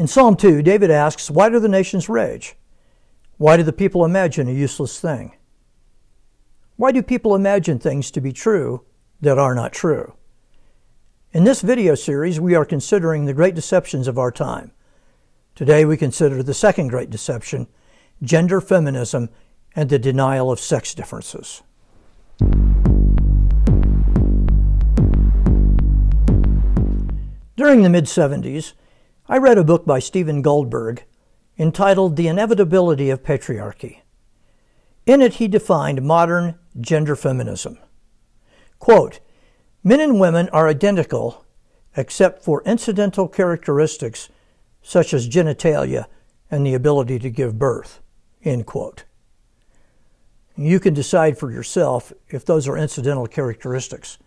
In Psalm 2, David asks, Why do the nations rage? Why do the people imagine a useless thing? Why do people imagine things to be true that are not true? In this video series, we are considering the great deceptions of our time. Today, we consider the second great deception gender feminism and the denial of sex differences. During the mid 70s, I read a book by Steven Goldberg entitled The Inevitability of Patriarchy. In it, he defined modern gender feminism. Quote, Men and women are identical except for incidental characteristics such as genitalia and the ability to give birth. End quote. You can decide for yourself if those are incidental characteristics.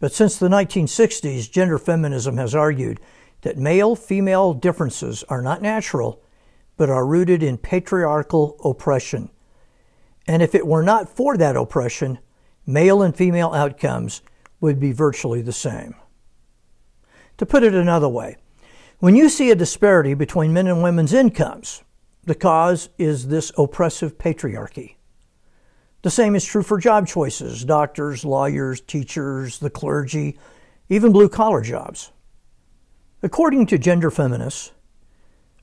But since the 1960s, gender feminism has argued that male female differences are not natural, but are rooted in patriarchal oppression. And if it were not for that oppression, male and female outcomes would be virtually the same. To put it another way, when you see a disparity between men and women's incomes, the cause is this oppressive patriarchy. The same is true for job choices doctors, lawyers, teachers, the clergy, even blue collar jobs. According to gender feminists,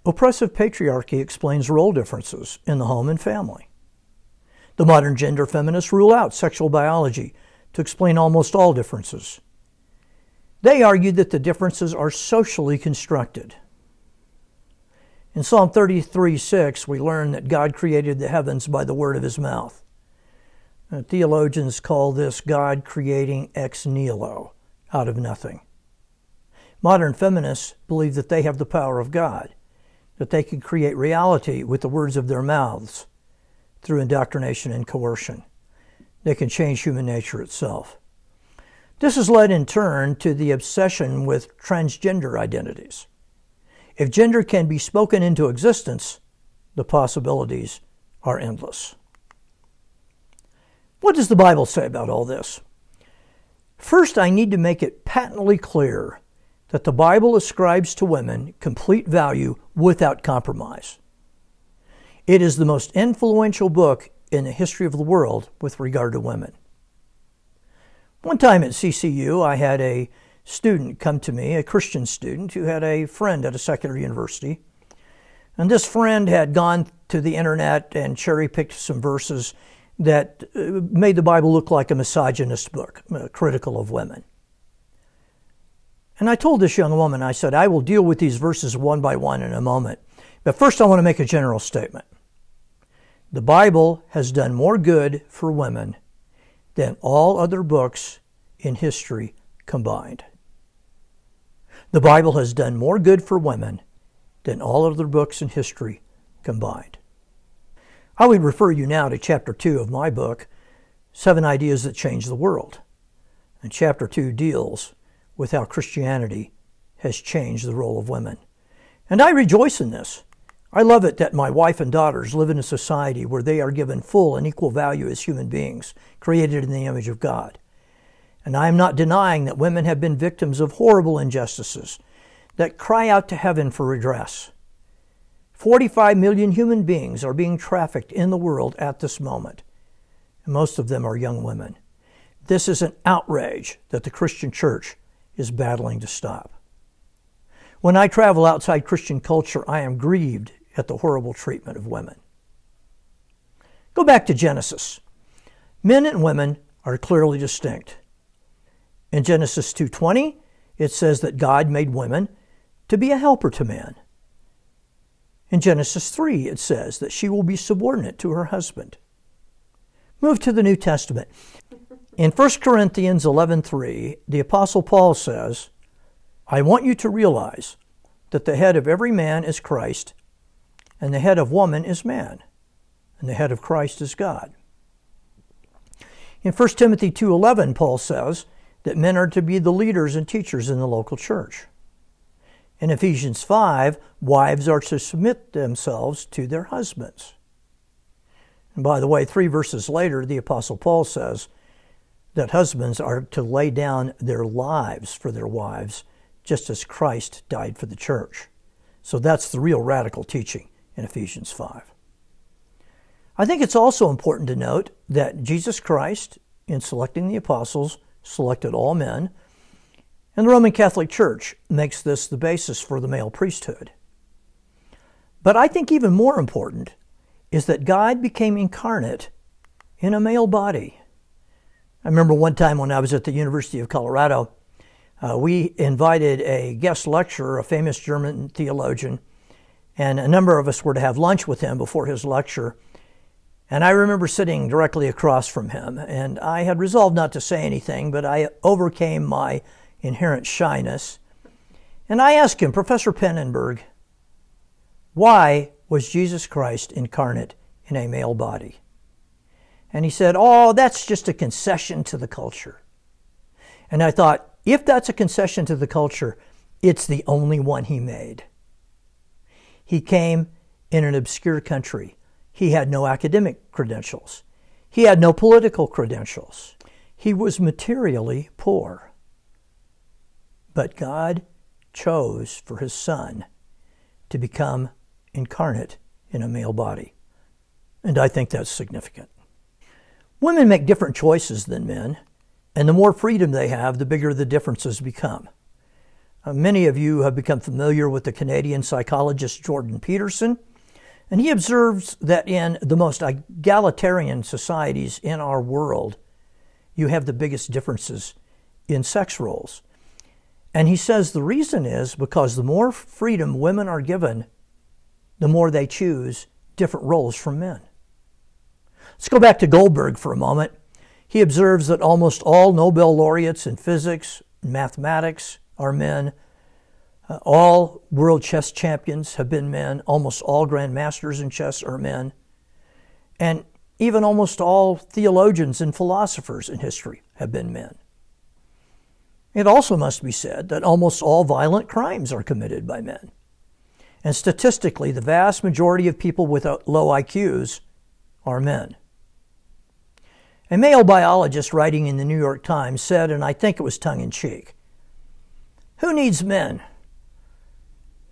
oppressive patriarchy explains role differences in the home and family. The modern gender feminists rule out sexual biology to explain almost all differences. They argue that the differences are socially constructed. In Psalm 33 6, we learn that God created the heavens by the word of his mouth. Uh, theologians call this God creating ex nihilo, out of nothing. Modern feminists believe that they have the power of God, that they can create reality with the words of their mouths through indoctrination and coercion. They can change human nature itself. This has led in turn to the obsession with transgender identities. If gender can be spoken into existence, the possibilities are endless. What does the Bible say about all this? First, I need to make it patently clear that the Bible ascribes to women complete value without compromise. It is the most influential book in the history of the world with regard to women. One time at CCU, I had a student come to me, a Christian student, who had a friend at a secular university. And this friend had gone to the internet and cherry picked some verses that uh, made the Bible look like a misogynist book, uh, critical of women. And I told this young woman, I said, I will deal with these verses one by one in a moment. But first, I want to make a general statement. The Bible has done more good for women than all other books in history combined. The Bible has done more good for women than all other books in history combined. I would refer you now to chapter 2 of my book, Seven Ideas That Change the World. And chapter 2 deals with how Christianity has changed the role of women. And I rejoice in this. I love it that my wife and daughters live in a society where they are given full and equal value as human beings, created in the image of God. And I am not denying that women have been victims of horrible injustices that cry out to heaven for redress. 45 million human beings are being trafficked in the world at this moment, and most of them are young women. This is an outrage that the Christian church is battling to stop. When I travel outside Christian culture, I am grieved at the horrible treatment of women. Go back to Genesis. Men and women are clearly distinct. In Genesis 2:20, it says that God made women to be a helper to man. In Genesis 3, it says that she will be subordinate to her husband. Move to the New Testament. In 1 Corinthians 11:3, the apostle Paul says, "I want you to realize that the head of every man is Christ, and the head of woman is man, and the head of Christ is God." In 1 Timothy 2:11, Paul says that men are to be the leaders and teachers in the local church. In Ephesians 5, wives are to submit themselves to their husbands. And by the way, three verses later, the Apostle Paul says that husbands are to lay down their lives for their wives, just as Christ died for the church. So that's the real radical teaching in Ephesians 5. I think it's also important to note that Jesus Christ, in selecting the apostles, selected all men, and the Roman Catholic Church makes this the basis for the male priesthood. But I think even more important is that God became incarnate in a male body. I remember one time when I was at the University of Colorado, uh, we invited a guest lecturer, a famous German theologian, and a number of us were to have lunch with him before his lecture. And I remember sitting directly across from him, and I had resolved not to say anything, but I overcame my inherent shyness. And I asked him, Professor Pannenberg, why was Jesus Christ incarnate in a male body? And he said, Oh, that's just a concession to the culture. And I thought, if that's a concession to the culture, it's the only one he made. He came in an obscure country. He had no academic credentials. He had no political credentials. He was materially poor. But God chose for his son to become incarnate in a male body. And I think that's significant. Women make different choices than men, and the more freedom they have, the bigger the differences become. Uh, many of you have become familiar with the Canadian psychologist Jordan Peterson, and he observes that in the most egalitarian societies in our world, you have the biggest differences in sex roles. And he says the reason is because the more freedom women are given, the more they choose different roles from men. Let's go back to Goldberg for a moment. He observes that almost all Nobel laureates in physics and mathematics are men. Uh, all world chess champions have been men. Almost all grandmasters in chess are men. And even almost all theologians and philosophers in history have been men. It also must be said that almost all violent crimes are committed by men. And statistically, the vast majority of people with low IQs are men. A male biologist writing in the New York Times said, and I think it was tongue in cheek, Who needs men?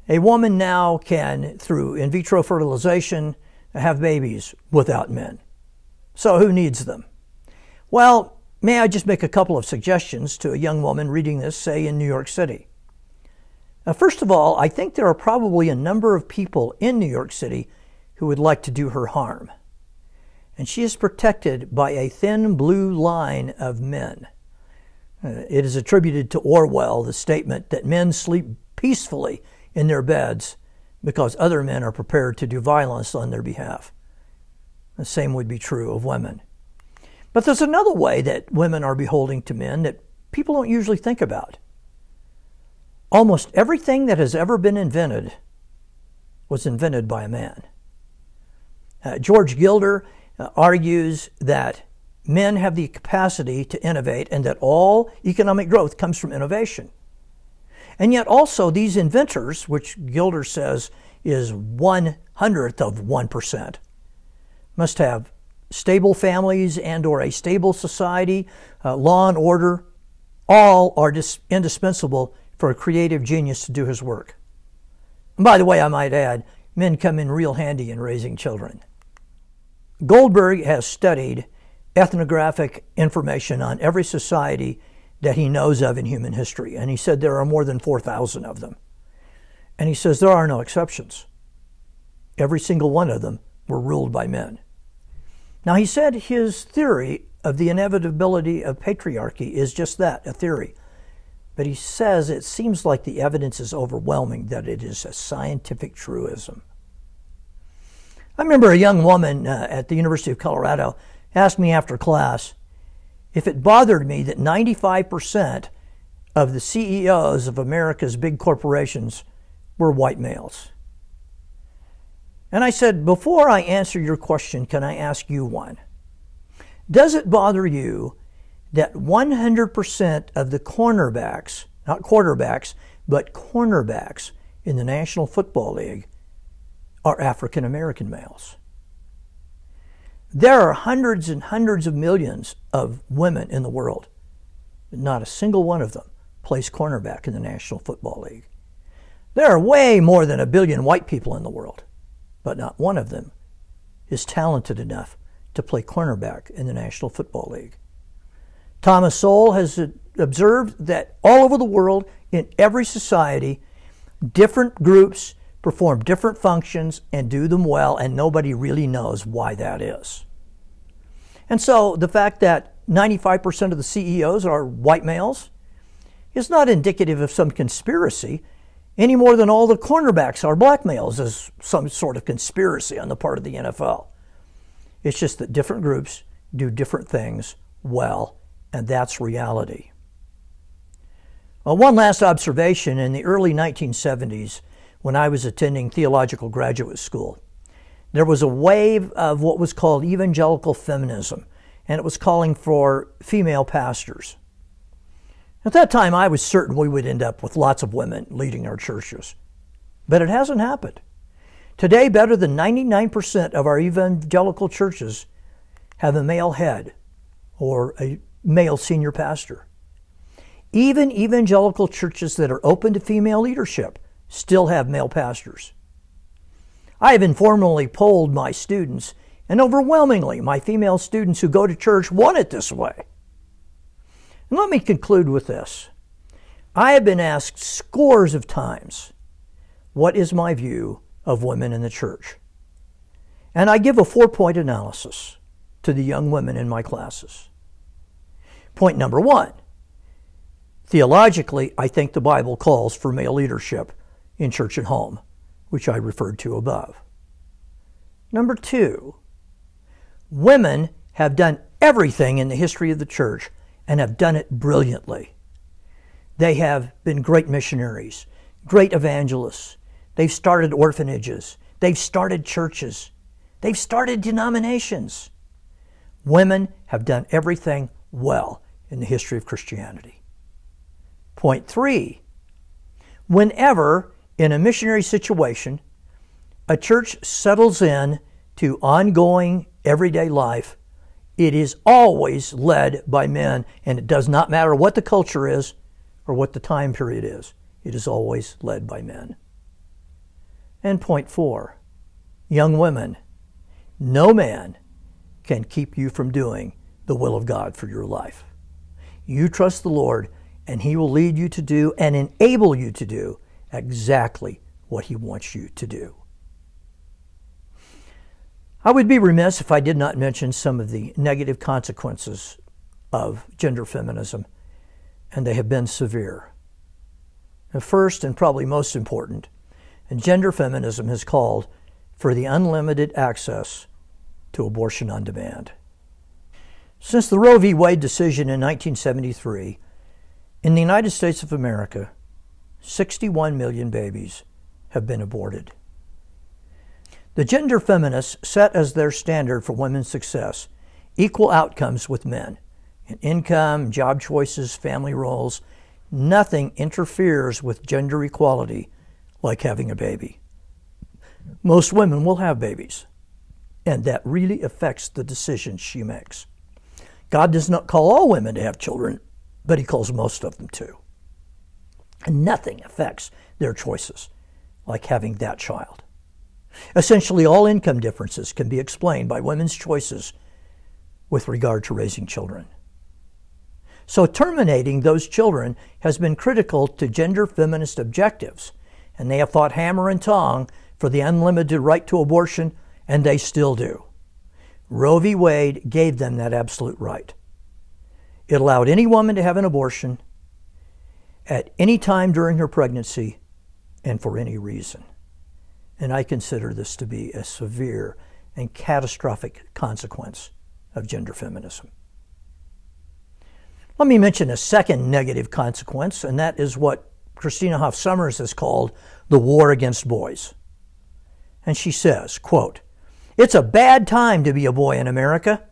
A woman now can, through in vitro fertilization, have babies without men. So who needs them? Well, may I just make a couple of suggestions to a young woman reading this, say, in New York City? Now, first of all, I think there are probably a number of people in New York City who would like to do her harm. And she is protected by a thin blue line of men. Uh, it is attributed to Orwell, the statement that men sleep peacefully in their beds because other men are prepared to do violence on their behalf. The same would be true of women. But there's another way that women are beholding to men that people don't usually think about. Almost everything that has ever been invented was invented by a man. Uh, George Gilder argues that men have the capacity to innovate and that all economic growth comes from innovation. And yet, also, these inventors, which Gilder says is one hundredth of 1%, must have stable families and or a stable society, uh, law and order, all are dis- indispensable for a creative genius to do his work. And by the way, I might add, men come in real handy in raising children. Goldberg has studied ethnographic information on every society that he knows of in human history, and he said there are more than 4,000 of them. And he says there are no exceptions. Every single one of them were ruled by men. Now, he said his theory of the inevitability of patriarchy is just that a theory. But he says it seems like the evidence is overwhelming that it is a scientific truism. I remember a young woman uh, at the University of Colorado asked me after class if it bothered me that 95% of the CEOs of America's big corporations were white males. And I said, before I answer your question, can I ask you one? Does it bother you that 100% of the cornerbacks, not quarterbacks, but cornerbacks in the National Football League are African American males. There are hundreds and hundreds of millions of women in the world, not a single one of them plays cornerback in the National Football League. There are way more than a billion white people in the world, but not one of them is talented enough to play cornerback in the National Football League. Thomas Sowell has observed that all over the world, in every society, different groups perform different functions and do them well, and nobody really knows why that is. And so the fact that 95% of the CEOs are white males is not indicative of some conspiracy any more than all the cornerbacks are black males as some sort of conspiracy on the part of the NFL. It's just that different groups do different things well, and that's reality. Well, one last observation in the early 1970s, when I was attending theological graduate school, there was a wave of what was called evangelical feminism, and it was calling for female pastors. At that time, I was certain we would end up with lots of women leading our churches. But it hasn't happened. Today, better than 99% of our evangelical churches have a male head or a male senior pastor. Even evangelical churches that are open to female leadership still have male pastors. I have informally polled my students, and overwhelmingly, my female students who go to church want it this way. And let me conclude with this. I have been asked scores of times, what is my view of women in the church? And I give a four point analysis to the young women in my classes. Point number one theologically, I think the Bible calls for male leadership in church and home, which I referred to above. Number two, women have done everything in the history of the church and have done it brilliantly. They have been great missionaries, great evangelists. They've started orphanages, they've started churches, they've started denominations. Women have done everything well in the history of Christianity. Point three whenever in a missionary situation a church settles in to ongoing everyday life, it is always led by men, and it does not matter what the culture is or what the time period is. It is always led by men. And point four young women, no man can keep you from doing the will of God for your life. You trust the Lord, and He will lead you to do and enable you to do exactly what He wants you to do. I would be remiss if I did not mention some of the negative consequences of gender feminism, and they have been severe. And first, and probably most important, gender feminism has called for the unlimited access to abortion on demand. Since the Roe v. Wade decision in 1973, in the United States of America, 61 million babies have been aborted. The gender feminists set as their standard for women's success equal outcomes with men in income, job choices, family roles. Nothing interferes with gender equality like having a baby. Most women will have babies, and that really affects the decisions she makes. God does not call all women to have children, but He calls most of them to. And nothing affects their choices like having that child. Essentially, all income differences can be explained by women's choices with regard to raising children. So, terminating those children has been critical to gender feminist objectives, and they have fought hammer and tong for the unlimited right to abortion, and they still do. Roe v. Wade gave them that absolute right. It allowed any woman to have an abortion at any time during her pregnancy and for any reason. And I consider this to be a severe and catastrophic consequence of gender feminism. Let me mention a second negative consequence, and that is what Christina Hoff Sommers has called the war against boys. And she says, quote, It's a bad time to be a boy in America.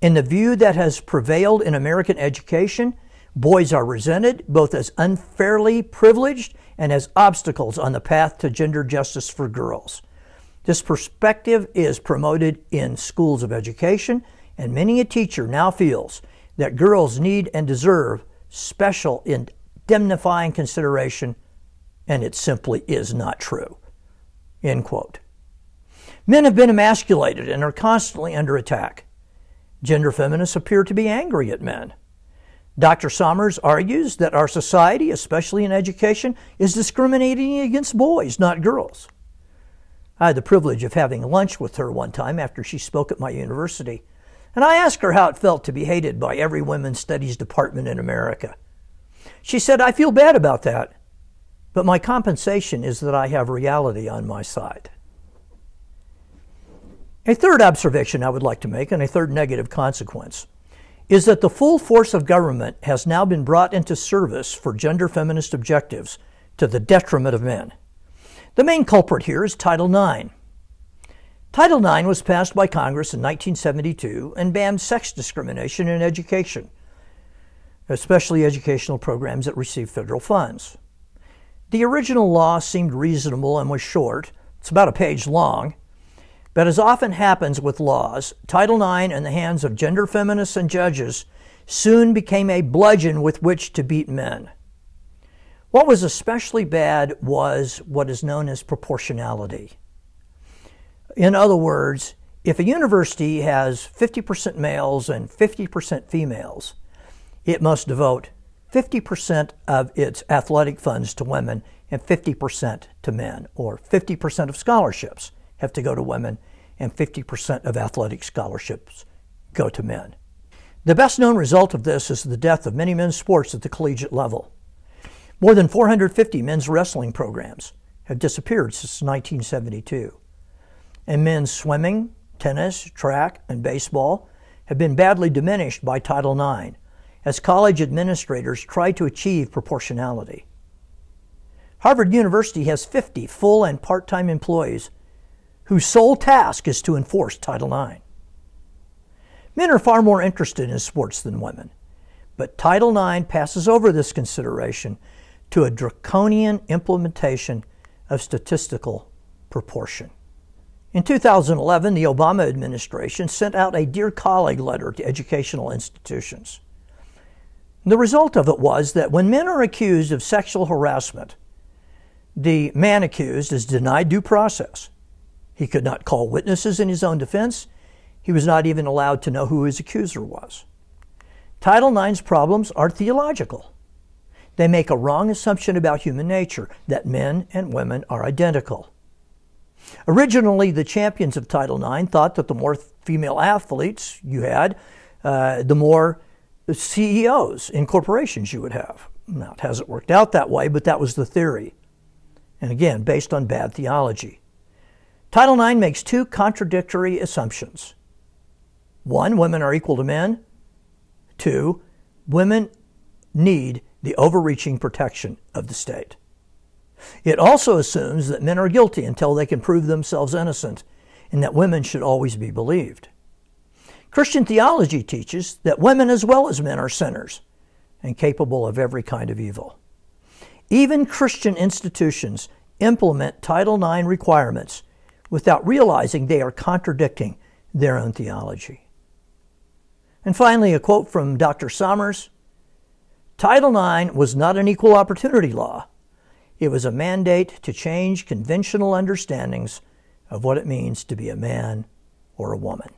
In the view that has prevailed in American education, boys are resented both as unfairly privileged and as obstacles on the path to gender justice for girls. This perspective is promoted in schools of education, and many a teacher now feels that girls need and deserve special indemnifying consideration and it simply is not true. End quote. Men have been emasculated and are constantly under attack. Gender feminists appear to be angry at men. Dr. Sommers argues that our society, especially in education, is discriminating against boys, not girls. I had the privilege of having lunch with her one time after she spoke at my university, and I asked her how it felt to be hated by every women's studies department in America. She said, I feel bad about that, but my compensation is that I have reality on my side. A third observation I would like to make, and a third negative consequence is that the full force of government has now been brought into service for gender feminist objectives to the detriment of men. The main culprit here is Title IX. Title IX was passed by Congress in 1972 and banned sex discrimination in education, especially educational programs that receive federal funds. The original law seemed reasonable and was short. It's about a page long but as often happens with laws, Title IX in the hands of gender feminists and judges soon became a bludgeon with which to beat men. What was especially bad was what is known as proportionality. In other words, if a university has 50% males and 50% females, it must devote 50% of its athletic funds to women and 50% to men, or 50% of scholarships have to go to women and 50% of athletic scholarships go to men. The best known result of this is the death of many men's sports at the collegiate level. More than 450 men's wrestling programs have disappeared since 1972. And men's swimming, tennis, track, and baseball have been badly diminished by Title IX as college administrators try to achieve proportionality. Harvard University has 50 full and part time employees whose sole task is to enforce Title IX. Men are far more interested in sports than women, but Title IX passes over this consideration to a draconian implementation of statistical proportion. In 2011, the Obama administration sent out a Dear Colleague letter to educational institutions. The result of it was that when men are accused of sexual harassment, the man accused is denied due process. He could not call witnesses in his own defense. He was not even allowed to know who his accuser was. Title IX's problems are theological. They make a wrong assumption about human nature that men and women are identical. Originally, the champions of Title IX thought that the more female athletes you had, uh, the more CEOs in corporations you would have. Now, it hasn't worked out that way, but that was the theory. And again, based on bad theology. Title IX makes two contradictory assumptions. One, women are equal to men. Two, women need the overreaching protection of the state. It also assumes that men are guilty until they can prove themselves innocent and that women should always be believed. Christian theology teaches that women as well as men are sinners and capable of every kind of evil. Even Christian institutions implement Title IX requirements without realizing they are contradicting their own theology. And finally, a quote from Dr. Sommers Title IX was not an equal opportunity law. It was a mandate to change conventional understandings of what it means to be a man or a woman.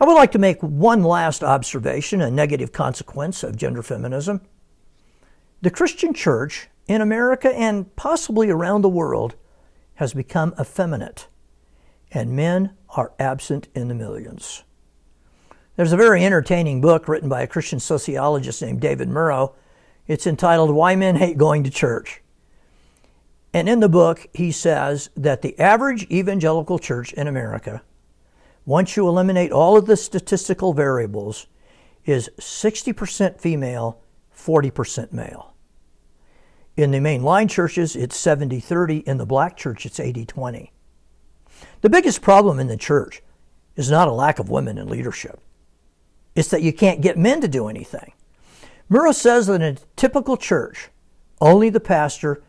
I would like to make one last observation, a negative consequence of gender feminism. The Christian church in America and possibly around the world has become effeminate, and men are absent in the millions. There's a very entertaining book written by a Christian sociologist named David Murrow. It's entitled Why Men Hate Going to Church. And in the book, he says that the average evangelical church in America, once you eliminate all of the statistical variables, is 60% female, 40% male. In the mainline churches, it's 70 30. In the black church, it's 80 20. The biggest problem in the church is not a lack of women in leadership, it's that you can't get men to do anything. Murrow says that in a typical church, only the pastor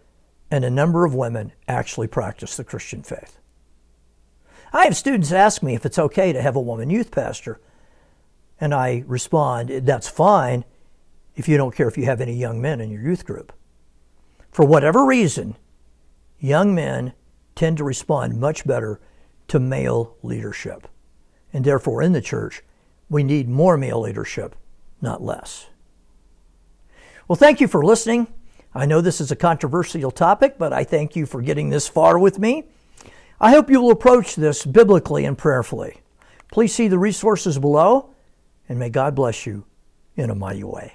and a number of women actually practice the Christian faith. I have students ask me if it's okay to have a woman youth pastor, and I respond, that's fine if you don't care if you have any young men in your youth group. For whatever reason, young men tend to respond much better to male leadership. And therefore, in the church, we need more male leadership, not less. Well, thank you for listening. I know this is a controversial topic, but I thank you for getting this far with me. I hope you will approach this biblically and prayerfully. Please see the resources below, and may God bless you in a mighty way.